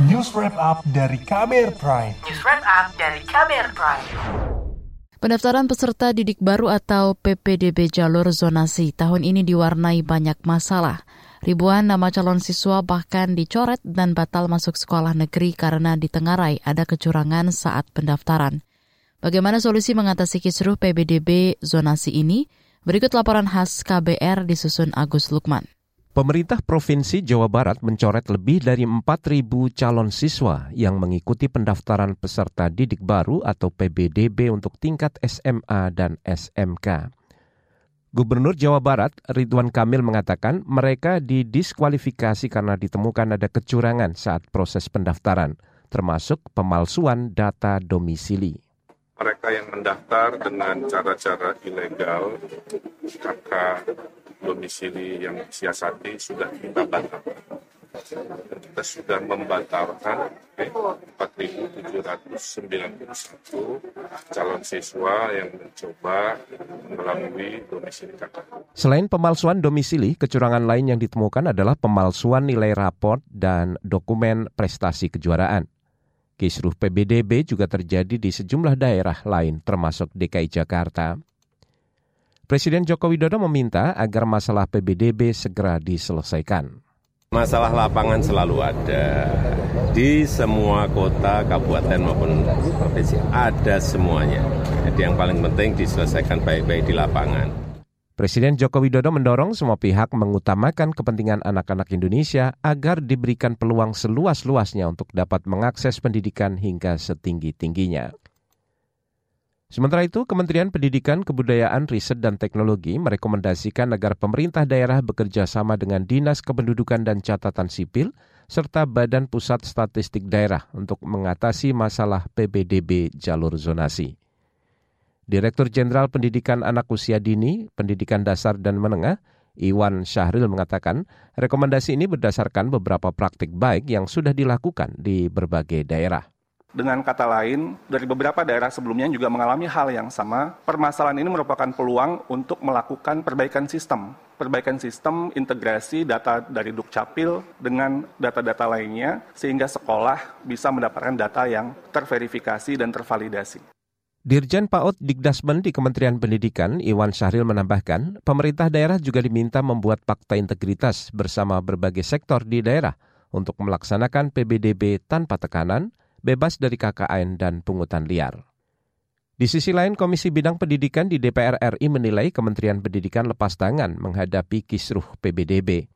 News Wrap Up dari KBR Prime. News Wrap Up dari KBR Prime. Pendaftaran peserta didik baru atau PPDB jalur zonasi tahun ini diwarnai banyak masalah. Ribuan nama calon siswa bahkan dicoret dan batal masuk sekolah negeri karena ditengarai ada kecurangan saat pendaftaran. Bagaimana solusi mengatasi kisruh PBDB zonasi ini? Berikut laporan khas KBR disusun Agus Lukman. Pemerintah Provinsi Jawa Barat mencoret lebih dari 4.000 calon siswa yang mengikuti pendaftaran peserta didik baru atau PBDB untuk tingkat SMA dan SMK. Gubernur Jawa Barat Ridwan Kamil mengatakan mereka didiskualifikasi karena ditemukan ada kecurangan saat proses pendaftaran, termasuk pemalsuan data domisili mereka yang mendaftar dengan cara-cara ilegal, kakak domisili yang siasati sudah kita batalkan. Kita sudah membatalkan 4.791 calon siswa yang mencoba melalui domisili kakak. Selain pemalsuan domisili, kecurangan lain yang ditemukan adalah pemalsuan nilai raport dan dokumen prestasi kejuaraan. Kisruh PBDB juga terjadi di sejumlah daerah lain termasuk DKI Jakarta. Presiden Joko Widodo meminta agar masalah PBDB segera diselesaikan. Masalah lapangan selalu ada di semua kota, kabupaten maupun provinsi ada semuanya. Jadi yang paling penting diselesaikan baik-baik di lapangan. Presiden Joko Widodo mendorong semua pihak mengutamakan kepentingan anak-anak Indonesia agar diberikan peluang seluas-luasnya untuk dapat mengakses pendidikan hingga setinggi-tingginya. Sementara itu, Kementerian Pendidikan, Kebudayaan, Riset, dan Teknologi merekomendasikan agar pemerintah daerah bekerja sama dengan Dinas Kependudukan dan Catatan Sipil serta Badan Pusat Statistik Daerah untuk mengatasi masalah PBDB jalur zonasi. Direktur Jenderal Pendidikan Anak Usia Dini, Pendidikan Dasar dan Menengah, Iwan Syahril mengatakan, rekomendasi ini berdasarkan beberapa praktik baik yang sudah dilakukan di berbagai daerah. Dengan kata lain, dari beberapa daerah sebelumnya juga mengalami hal yang sama. Permasalahan ini merupakan peluang untuk melakukan perbaikan sistem. Perbaikan sistem integrasi data dari Dukcapil dengan data-data lainnya, sehingga sekolah bisa mendapatkan data yang terverifikasi dan tervalidasi. Dirjen PAUD Dikdasmen di Kementerian Pendidikan, Iwan Syahril menambahkan, pemerintah daerah juga diminta membuat fakta integritas bersama berbagai sektor di daerah untuk melaksanakan PBDB tanpa tekanan, bebas dari KKN dan pungutan liar. Di sisi lain, Komisi Bidang Pendidikan di DPR RI menilai Kementerian Pendidikan lepas tangan menghadapi kisruh PBDB.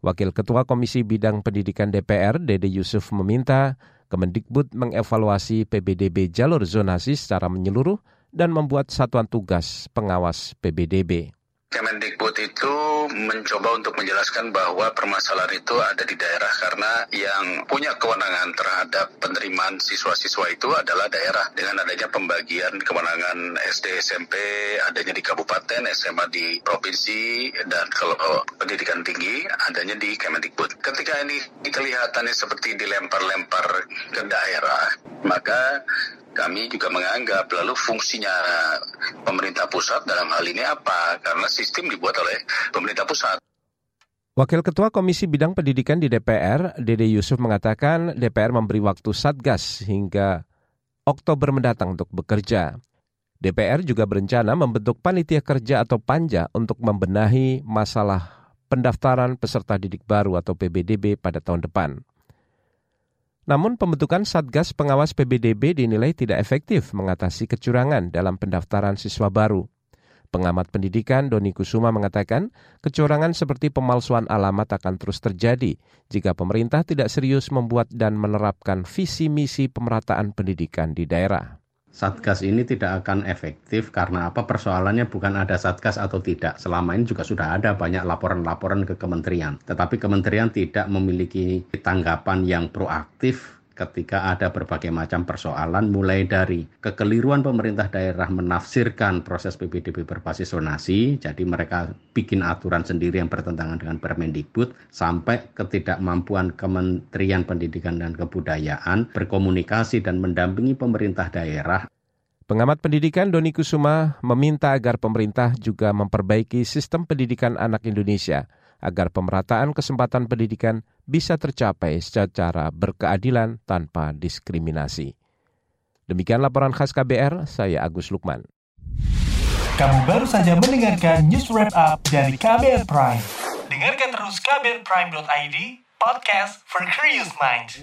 Wakil Ketua Komisi Bidang Pendidikan DPR, Dede Yusuf, meminta Kemendikbud mengevaluasi PBDB jalur zonasi secara menyeluruh dan membuat satuan tugas pengawas PBDB. Kemendikbud itu mencoba untuk menjelaskan bahwa permasalahan itu ada di daerah karena yang punya kewenangan terhadap penerimaan siswa-siswa itu adalah daerah dengan adanya pembagian kewenangan SD SMP adanya di kabupaten SMA di provinsi dan kalau pendidikan tinggi adanya di Kemendikbud. Ketika ini kelihatannya seperti dilempar-lempar ke daerah, maka kami juga menganggap lalu fungsinya pemerintah pusat dalam hal ini apa? Karena sistem dibuat oleh pemerintah pusat. Wakil Ketua Komisi Bidang Pendidikan di DPR, Dede Yusuf mengatakan DPR memberi waktu Satgas hingga Oktober mendatang untuk bekerja. DPR juga berencana membentuk panitia kerja atau panja untuk membenahi masalah pendaftaran peserta didik baru atau PBDB pada tahun depan. Namun pembentukan Satgas Pengawas PBDB dinilai tidak efektif mengatasi kecurangan dalam pendaftaran siswa baru. Pengamat pendidikan Doni Kusuma mengatakan kecurangan seperti pemalsuan alamat akan terus terjadi jika pemerintah tidak serius membuat dan menerapkan visi misi pemerataan pendidikan di daerah. Satgas ini tidak akan efektif karena apa persoalannya bukan ada Satgas atau tidak. Selama ini juga sudah ada banyak laporan-laporan ke kementerian. Tetapi kementerian tidak memiliki tanggapan yang proaktif ketika ada berbagai macam persoalan mulai dari kekeliruan pemerintah daerah menafsirkan proses PPDB berbasis zonasi jadi mereka bikin aturan sendiri yang bertentangan dengan Permendikbud sampai ketidakmampuan Kementerian Pendidikan dan Kebudayaan berkomunikasi dan mendampingi pemerintah daerah. Pengamat pendidikan Doni Kusuma meminta agar pemerintah juga memperbaiki sistem pendidikan anak Indonesia agar pemerataan kesempatan pendidikan bisa tercapai secara berkeadilan tanpa diskriminasi. Demikian laporan khas KBR, saya Agus Lukman. Kamu baru saja mendengarkan news wrap up dari KBR Prime. Dengarkan terus kbrprime.id, podcast for curious minds.